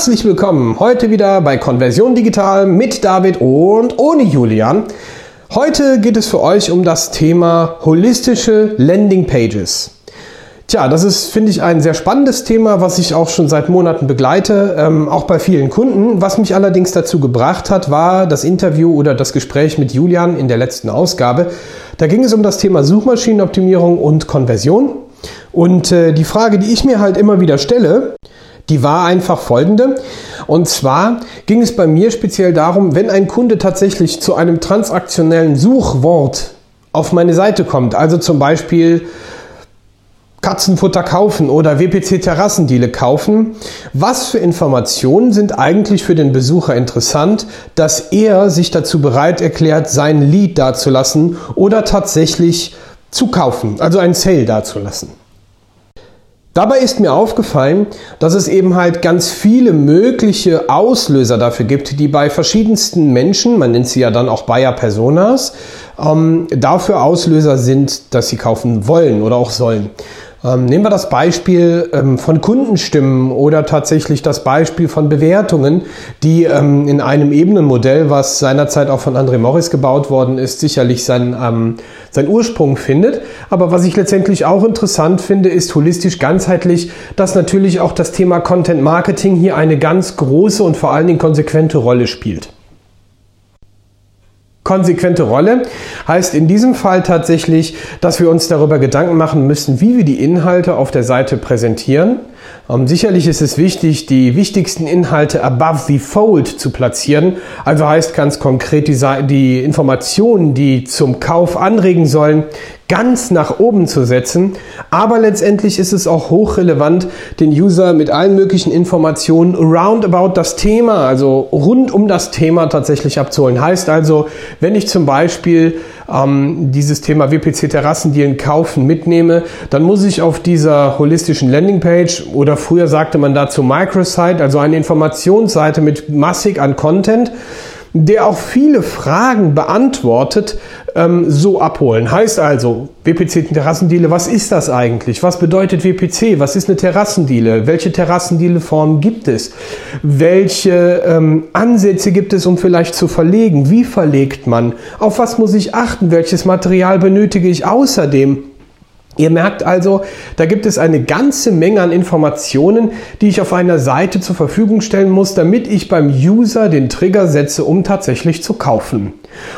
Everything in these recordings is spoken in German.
Herzlich willkommen heute wieder bei Konversion Digital mit David und ohne Julian. Heute geht es für euch um das Thema holistische Landing Pages. Tja, das ist, finde ich, ein sehr spannendes Thema, was ich auch schon seit Monaten begleite, ähm, auch bei vielen Kunden. Was mich allerdings dazu gebracht hat, war das Interview oder das Gespräch mit Julian in der letzten Ausgabe. Da ging es um das Thema Suchmaschinenoptimierung und Konversion. Und äh, die Frage, die ich mir halt immer wieder stelle, die war einfach folgende. Und zwar ging es bei mir speziell darum, wenn ein Kunde tatsächlich zu einem transaktionellen Suchwort auf meine Seite kommt, also zum Beispiel Katzenfutter kaufen oder WPC Terrassendiele kaufen. Was für Informationen sind eigentlich für den Besucher interessant, dass er sich dazu bereit erklärt, sein Lied dazulassen oder tatsächlich zu kaufen, also einen Sale dazulassen? Dabei ist mir aufgefallen, dass es eben halt ganz viele mögliche Auslöser dafür gibt, die bei verschiedensten Menschen, man nennt sie ja dann auch Bayer Personas, ähm, dafür Auslöser sind, dass sie kaufen wollen oder auch sollen. Ähm, nehmen wir das Beispiel ähm, von Kundenstimmen oder tatsächlich das Beispiel von Bewertungen, die ähm, in einem Ebenenmodell, was seinerzeit auch von André Morris gebaut worden ist, sicherlich sein, ähm, sein Ursprung findet. Aber was ich letztendlich auch interessant finde, ist holistisch ganzheitlich, dass natürlich auch das Thema Content Marketing hier eine ganz große und vor allen Dingen konsequente Rolle spielt. Konsequente Rolle heißt in diesem Fall tatsächlich, dass wir uns darüber Gedanken machen müssen, wie wir die Inhalte auf der Seite präsentieren. Ähm, sicherlich ist es wichtig, die wichtigsten Inhalte above the fold zu platzieren. Also heißt ganz konkret die, die Informationen, die zum Kauf anregen sollen, ganz nach oben zu setzen. Aber letztendlich ist es auch hochrelevant, den User mit allen möglichen Informationen around about das Thema, also rund um das Thema tatsächlich abzuholen. Heißt also, wenn ich zum Beispiel ähm, dieses Thema WPC Terrassendealen kaufen mitnehme, dann muss ich auf dieser holistischen Landingpage oder früher sagte man dazu Microsite, also eine Informationsseite mit massig an Content, der auch viele Fragen beantwortet, ähm, so abholen. Heißt also, WPC Terrassendiele, was ist das eigentlich? Was bedeutet WPC? Was ist eine Terrassendiele? Welche Terrassendiele-Form gibt es? Welche ähm, Ansätze gibt es, um vielleicht zu verlegen? Wie verlegt man? Auf was muss ich achten? Welches Material benötige ich außerdem? Ihr merkt also, da gibt es eine ganze Menge an Informationen, die ich auf einer Seite zur Verfügung stellen muss, damit ich beim User den Trigger setze, um tatsächlich zu kaufen.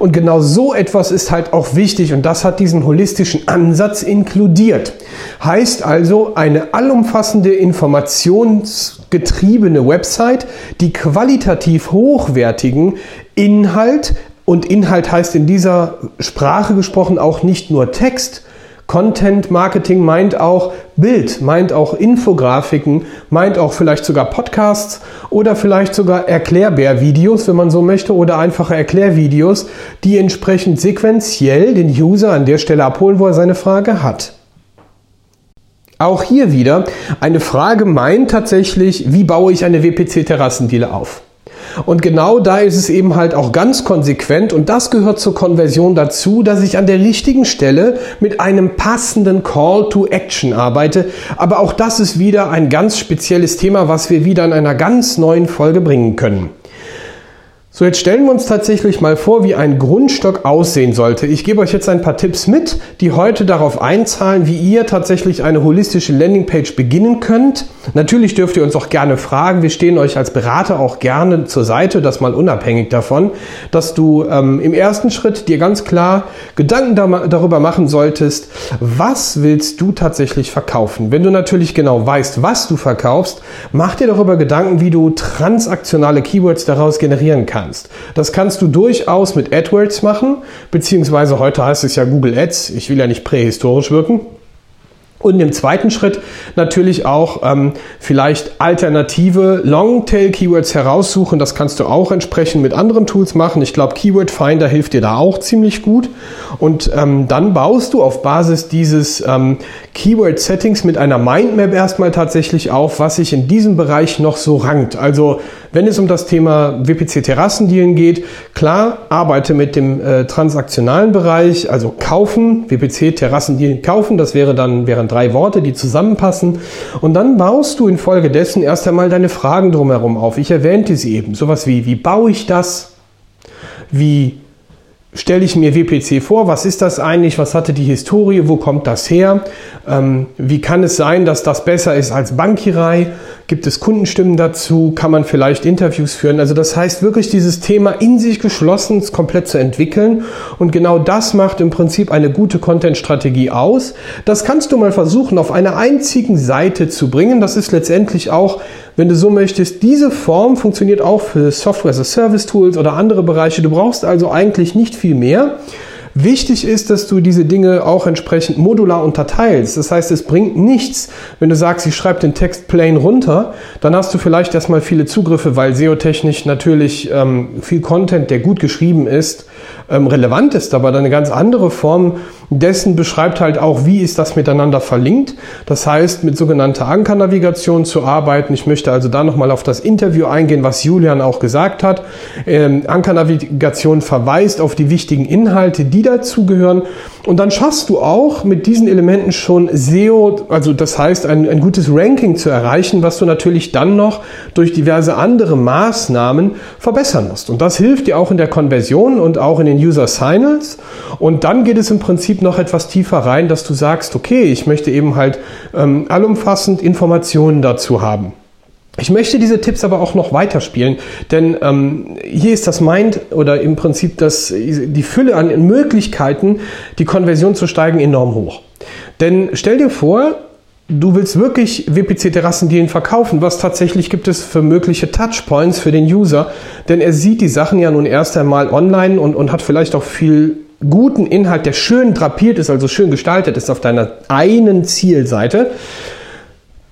Und genau so etwas ist halt auch wichtig und das hat diesen holistischen Ansatz inkludiert. Heißt also eine allumfassende informationsgetriebene Website, die qualitativ hochwertigen Inhalt und Inhalt heißt in dieser Sprache gesprochen auch nicht nur Text, Content Marketing meint auch Bild, meint auch Infografiken, meint auch vielleicht sogar Podcasts oder vielleicht sogar Erklärbär-Videos, wenn man so möchte, oder einfache Erklärvideos, die entsprechend sequenziell den User an der Stelle abholen, wo er seine Frage hat. Auch hier wieder eine Frage meint tatsächlich, wie baue ich eine WPC-Terrassendiele auf? Und genau da ist es eben halt auch ganz konsequent und das gehört zur Konversion dazu, dass ich an der richtigen Stelle mit einem passenden Call to Action arbeite. Aber auch das ist wieder ein ganz spezielles Thema, was wir wieder in einer ganz neuen Folge bringen können. So, jetzt stellen wir uns tatsächlich mal vor, wie ein Grundstock aussehen sollte. Ich gebe euch jetzt ein paar Tipps mit, die heute darauf einzahlen, wie ihr tatsächlich eine holistische Landingpage beginnen könnt. Natürlich dürft ihr uns auch gerne fragen. Wir stehen euch als Berater auch gerne zur Seite, das mal unabhängig davon, dass du ähm, im ersten Schritt dir ganz klar Gedanken darüber machen solltest, was willst du tatsächlich verkaufen. Wenn du natürlich genau weißt, was du verkaufst, mach dir darüber Gedanken, wie du transaktionale Keywords daraus generieren kannst kannst. Das kannst du durchaus mit AdWords machen, beziehungsweise heute heißt es ja Google Ads. Ich will ja nicht prähistorisch wirken. Und im zweiten Schritt natürlich auch ähm, vielleicht alternative Longtail-Keywords heraussuchen. Das kannst du auch entsprechend mit anderen Tools machen. Ich glaube, Keyword Finder hilft dir da auch ziemlich gut. Und ähm, dann baust du auf Basis dieses ähm, Keyword-Settings mit einer Mindmap erstmal tatsächlich auf, was sich in diesem Bereich noch so rankt. Also Wenn es um das Thema WPC Terrassendealen geht, klar, arbeite mit dem äh, transaktionalen Bereich, also kaufen, WPC Terrassendealen kaufen, das wäre dann, wären drei Worte, die zusammenpassen. Und dann baust du infolgedessen erst einmal deine Fragen drumherum auf. Ich erwähnte sie eben. Sowas wie, wie baue ich das? Wie stelle ich mir WPC vor, was ist das eigentlich, was hatte die Historie, wo kommt das her, ähm, wie kann es sein, dass das besser ist als Bankierei, gibt es Kundenstimmen dazu, kann man vielleicht Interviews führen. Also das heißt wirklich dieses Thema in sich geschlossen komplett zu entwickeln. Und genau das macht im Prinzip eine gute Content-Strategie aus. Das kannst du mal versuchen auf einer einzigen Seite zu bringen. Das ist letztendlich auch wenn du so möchtest, diese Form funktioniert auch für Software as a Service Tools oder andere Bereiche. Du brauchst also eigentlich nicht viel mehr. Wichtig ist, dass du diese Dinge auch entsprechend modular unterteilst. Das heißt, es bringt nichts, wenn du sagst, ich schreibe den Text plain runter, dann hast du vielleicht erstmal viele Zugriffe, weil SEO-technisch natürlich ähm, viel Content, der gut geschrieben ist, ähm, relevant ist, aber eine ganz andere Form dessen beschreibt halt auch, wie ist das miteinander verlinkt. Das heißt, mit sogenannter Ankernavigation zu arbeiten. Ich möchte also da nochmal auf das Interview eingehen, was Julian auch gesagt hat. Ähm, Ankernavigation verweist auf die wichtigen Inhalte, die dazugehören. Und dann schaffst du auch mit diesen Elementen schon SEO, also das heißt ein, ein gutes Ranking zu erreichen, was du natürlich dann noch durch diverse andere Maßnahmen verbessern musst. Und das hilft dir auch in der Konversion und auch in den User Signals. Und dann geht es im Prinzip noch etwas tiefer rein, dass du sagst, okay, ich möchte eben halt ähm, allumfassend Informationen dazu haben. Ich möchte diese Tipps aber auch noch weiterspielen, denn ähm, hier ist das Mind oder im Prinzip das, die Fülle an Möglichkeiten, die Konversion zu steigen, enorm hoch. Denn stell dir vor, du willst wirklich WPC-Terrassendealen verkaufen, was tatsächlich gibt es für mögliche Touchpoints für den User, denn er sieht die Sachen ja nun erst einmal online und, und hat vielleicht auch viel guten Inhalt, der schön drapiert ist, also schön gestaltet ist auf deiner einen Zielseite.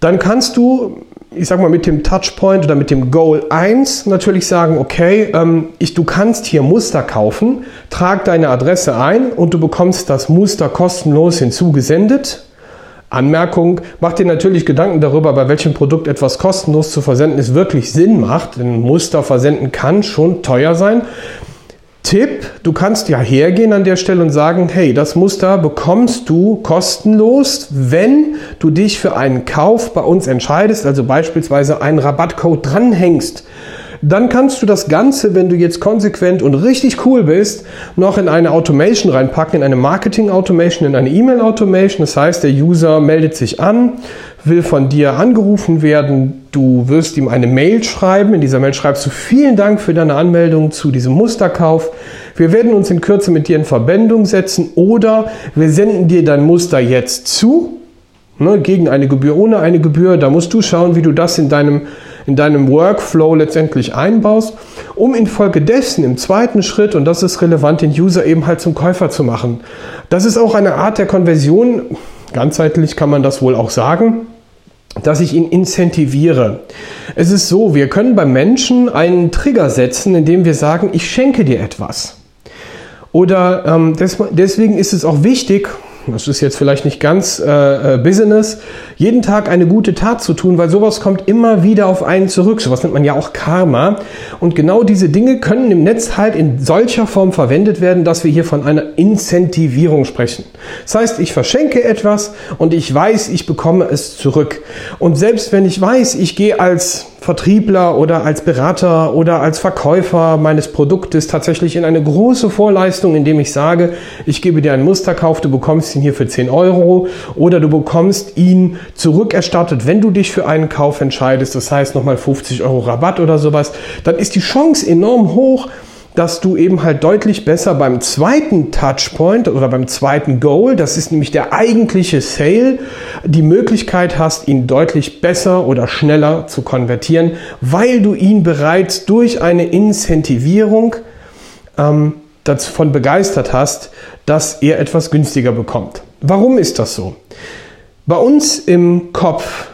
Dann kannst du ich sag mal, mit dem Touchpoint oder mit dem Goal 1 natürlich sagen, okay, ähm, ich, du kannst hier Muster kaufen, trag deine Adresse ein und du bekommst das Muster kostenlos hinzugesendet. Anmerkung, mach dir natürlich Gedanken darüber, bei welchem Produkt etwas kostenlos zu versenden ist, wirklich Sinn macht. Denn Muster versenden kann schon teuer sein. Tipp, du kannst ja hergehen an der Stelle und sagen, hey, das Muster bekommst du kostenlos, wenn du dich für einen Kauf bei uns entscheidest, also beispielsweise einen Rabattcode dranhängst. Dann kannst du das Ganze, wenn du jetzt konsequent und richtig cool bist, noch in eine Automation reinpacken, in eine Marketing Automation, in eine E-Mail Automation. Das heißt, der User meldet sich an, will von dir angerufen werden. Du wirst ihm eine Mail schreiben. In dieser Mail schreibst du vielen Dank für deine Anmeldung zu diesem Musterkauf. Wir werden uns in Kürze mit dir in Verbindung setzen oder wir senden dir dein Muster jetzt zu. Ne, gegen eine Gebühr, ohne eine Gebühr. Da musst du schauen, wie du das in deinem in deinem Workflow letztendlich einbaust, um infolgedessen im zweiten Schritt, und das ist relevant, den User eben halt zum Käufer zu machen. Das ist auch eine Art der Konversion, ganzheitlich kann man das wohl auch sagen, dass ich ihn incentiviere. Es ist so, wir können beim Menschen einen Trigger setzen, indem wir sagen, ich schenke dir etwas. Oder ähm, des, deswegen ist es auch wichtig, das ist jetzt vielleicht nicht ganz äh, äh, Business, jeden Tag eine gute Tat zu tun, weil sowas kommt immer wieder auf einen zurück. Sowas nennt man ja auch Karma. Und genau diese Dinge können im Netz halt in solcher Form verwendet werden, dass wir hier von einer Incentivierung sprechen. Das heißt, ich verschenke etwas und ich weiß, ich bekomme es zurück. Und selbst wenn ich weiß, ich gehe als Vertriebler oder als Berater oder als Verkäufer meines Produktes tatsächlich in eine große Vorleistung, indem ich sage, ich gebe dir einen Musterkauf, du bekommst ihn hier für 10 Euro oder du bekommst ihn zurückerstattet, wenn du dich für einen Kauf entscheidest, das heißt nochmal 50 Euro Rabatt oder sowas, dann ist die Chance enorm hoch, dass du eben halt deutlich besser beim zweiten Touchpoint oder beim zweiten Goal, das ist nämlich der eigentliche Sale, die Möglichkeit hast, ihn deutlich besser oder schneller zu konvertieren, weil du ihn bereits durch eine Incentivierung ähm, davon begeistert hast, dass er etwas günstiger bekommt. Warum ist das so? Bei uns im Kopf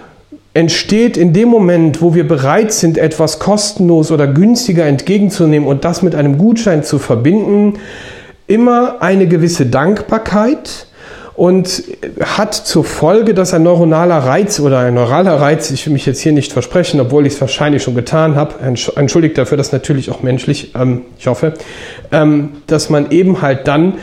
entsteht in dem Moment, wo wir bereit sind, etwas kostenlos oder günstiger entgegenzunehmen und das mit einem Gutschein zu verbinden, immer eine gewisse Dankbarkeit und hat zur Folge, dass ein neuronaler Reiz oder ein neuraler Reiz, ich will mich jetzt hier nicht versprechen, obwohl ich es wahrscheinlich schon getan habe, entschuldigt dafür, das natürlich auch menschlich, ähm, ich hoffe, ähm, dass man eben halt dann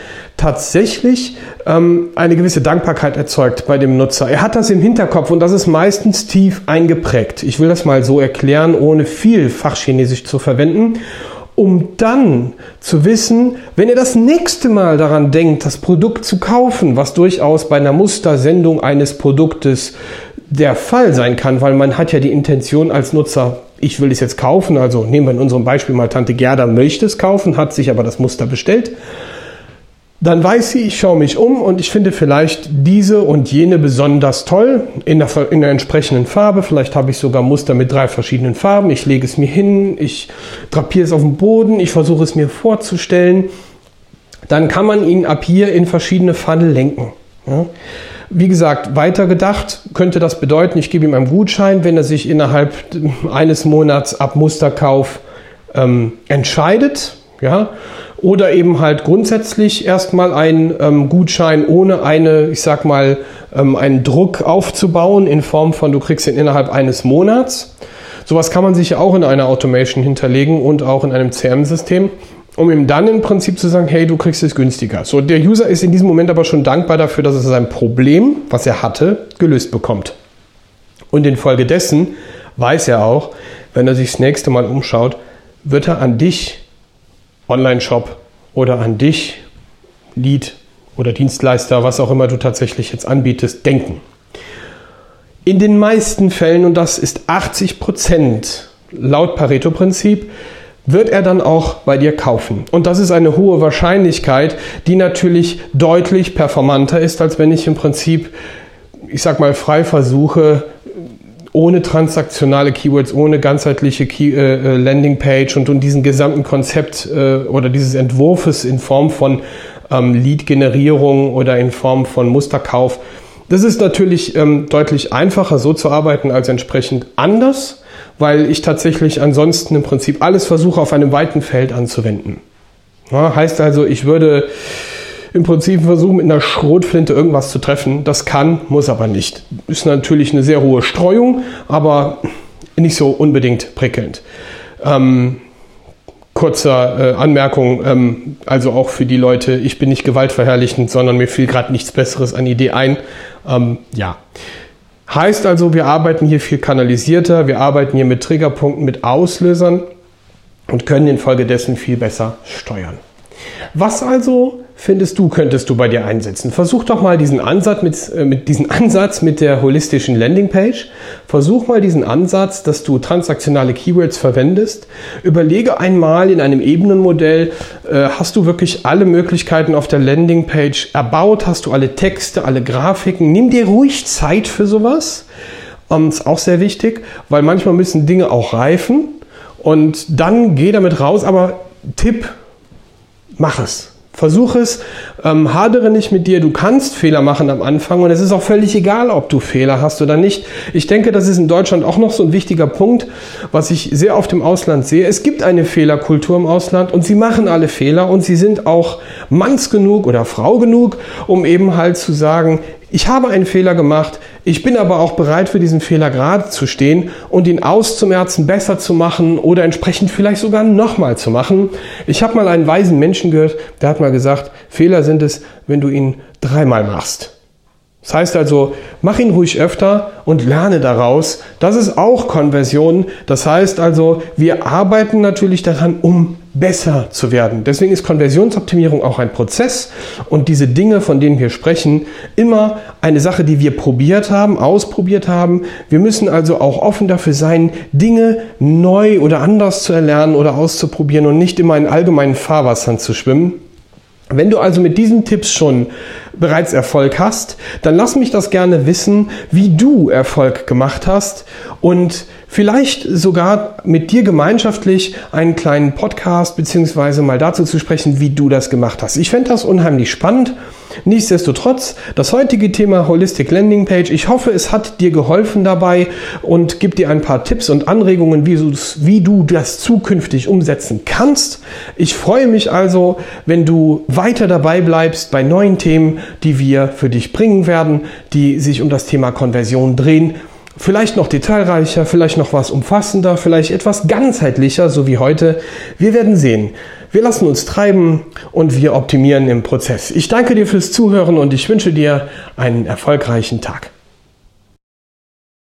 tatsächlich ähm, eine gewisse Dankbarkeit erzeugt bei dem Nutzer. Er hat das im Hinterkopf und das ist meistens tief eingeprägt. Ich will das mal so erklären, ohne viel Fachchinesisch zu verwenden um dann zu wissen, wenn ihr das nächste Mal daran denkt, das Produkt zu kaufen, was durchaus bei einer Mustersendung eines Produktes der Fall sein kann, weil man hat ja die Intention als Nutzer, ich will es jetzt kaufen, also nehmen wir in unserem Beispiel mal Tante Gerda möchte es kaufen, hat sich aber das Muster bestellt dann weiß sie, ich schaue mich um und ich finde vielleicht diese und jene besonders toll in der, in der entsprechenden Farbe. Vielleicht habe ich sogar Muster mit drei verschiedenen Farben. Ich lege es mir hin, ich drapiere es auf den Boden, ich versuche es mir vorzustellen. Dann kann man ihn ab hier in verschiedene Funnel lenken. Ja. Wie gesagt, weitergedacht könnte das bedeuten, ich gebe ihm einen Gutschein, wenn er sich innerhalb eines Monats ab Musterkauf ähm, entscheidet. Ja, oder eben halt grundsätzlich erstmal einen ähm, Gutschein ohne eine, ich sag mal, ähm, einen Druck aufzubauen in Form von, du kriegst ihn innerhalb eines Monats. Sowas kann man sich ja auch in einer Automation hinterlegen und auch in einem CRM-System, um ihm dann im Prinzip zu sagen, hey, du kriegst es günstiger. So, der User ist in diesem Moment aber schon dankbar dafür, dass er sein Problem, was er hatte, gelöst bekommt. Und infolgedessen weiß er auch, wenn er sich das nächste Mal umschaut, wird er an dich Online-Shop oder an dich, Lead oder Dienstleister, was auch immer du tatsächlich jetzt anbietest, denken. In den meisten Fällen, und das ist 80 Prozent laut Pareto-Prinzip, wird er dann auch bei dir kaufen. Und das ist eine hohe Wahrscheinlichkeit, die natürlich deutlich performanter ist, als wenn ich im Prinzip, ich sag mal, frei versuche, ohne transaktionale Keywords, ohne ganzheitliche Key, äh, äh, Landingpage und, und diesen gesamten Konzept äh, oder dieses Entwurfes in Form von ähm, Lead-Generierung oder in Form von Musterkauf. Das ist natürlich ähm, deutlich einfacher, so zu arbeiten, als entsprechend anders, weil ich tatsächlich ansonsten im Prinzip alles versuche, auf einem weiten Feld anzuwenden. Ja, heißt also, ich würde im Prinzip versuchen, mit einer Schrotflinte irgendwas zu treffen. Das kann, muss aber nicht. Ist natürlich eine sehr hohe Streuung, aber nicht so unbedingt prickelnd. Ähm, kurzer äh, Anmerkung, ähm, also auch für die Leute, ich bin nicht gewaltverherrlichend, sondern mir fiel gerade nichts Besseres an Idee ein. Ähm, ja. Heißt also, wir arbeiten hier viel kanalisierter, wir arbeiten hier mit Triggerpunkten, mit Auslösern und können infolgedessen viel besser steuern. Was also findest du, könntest du bei dir einsetzen? Versuch doch mal diesen Ansatz mit, äh, mit diesen Ansatz mit der holistischen Landingpage. Versuch mal diesen Ansatz, dass du transaktionale Keywords verwendest. Überlege einmal in einem Ebenenmodell, äh, hast du wirklich alle Möglichkeiten auf der Landingpage erbaut? Hast du alle Texte, alle Grafiken? Nimm dir ruhig Zeit für sowas. Ähm, ist auch sehr wichtig, weil manchmal müssen Dinge auch reifen. Und dann geh damit raus. Aber Tipp, mach es. Versuch es, ähm, hadere nicht mit dir, du kannst Fehler machen am Anfang und es ist auch völlig egal, ob du Fehler hast oder nicht. Ich denke, das ist in Deutschland auch noch so ein wichtiger Punkt, was ich sehr oft im Ausland sehe. Es gibt eine Fehlerkultur im Ausland und sie machen alle Fehler und sie sind auch manns genug oder Frau genug, um eben halt zu sagen, ich habe einen Fehler gemacht, ich bin aber auch bereit für diesen Fehler gerade zu stehen und ihn auszumerzen, besser zu machen oder entsprechend vielleicht sogar nochmal zu machen. Ich habe mal einen weisen Menschen gehört, der hat mal gesagt, Fehler sind es, wenn du ihn dreimal machst. Das heißt also, mach ihn ruhig öfter und lerne daraus. Das ist auch Konversion. Das heißt also, wir arbeiten natürlich daran, um besser zu werden. Deswegen ist Konversionsoptimierung auch ein Prozess und diese Dinge, von denen wir sprechen, immer eine Sache, die wir probiert haben, ausprobiert haben. Wir müssen also auch offen dafür sein, Dinge neu oder anders zu erlernen oder auszuprobieren und nicht immer in allgemeinen Fahrwassern zu schwimmen. Wenn du also mit diesen Tipps schon bereits Erfolg hast, dann lass mich das gerne wissen, wie du Erfolg gemacht hast und vielleicht sogar mit dir gemeinschaftlich einen kleinen Podcast beziehungsweise mal dazu zu sprechen, wie du das gemacht hast. Ich fände das unheimlich spannend Nichtsdestotrotz, das heutige Thema Holistic Landing Page, ich hoffe, es hat dir geholfen dabei und gibt dir ein paar Tipps und Anregungen, wie, wie du das zukünftig umsetzen kannst. Ich freue mich also, wenn du weiter dabei bleibst bei neuen Themen, die wir für dich bringen werden, die sich um das Thema Konversion drehen. Vielleicht noch detailreicher, vielleicht noch was umfassender, vielleicht etwas ganzheitlicher, so wie heute. Wir werden sehen. Wir lassen uns treiben und wir optimieren im Prozess. Ich danke dir fürs Zuhören und ich wünsche dir einen erfolgreichen Tag.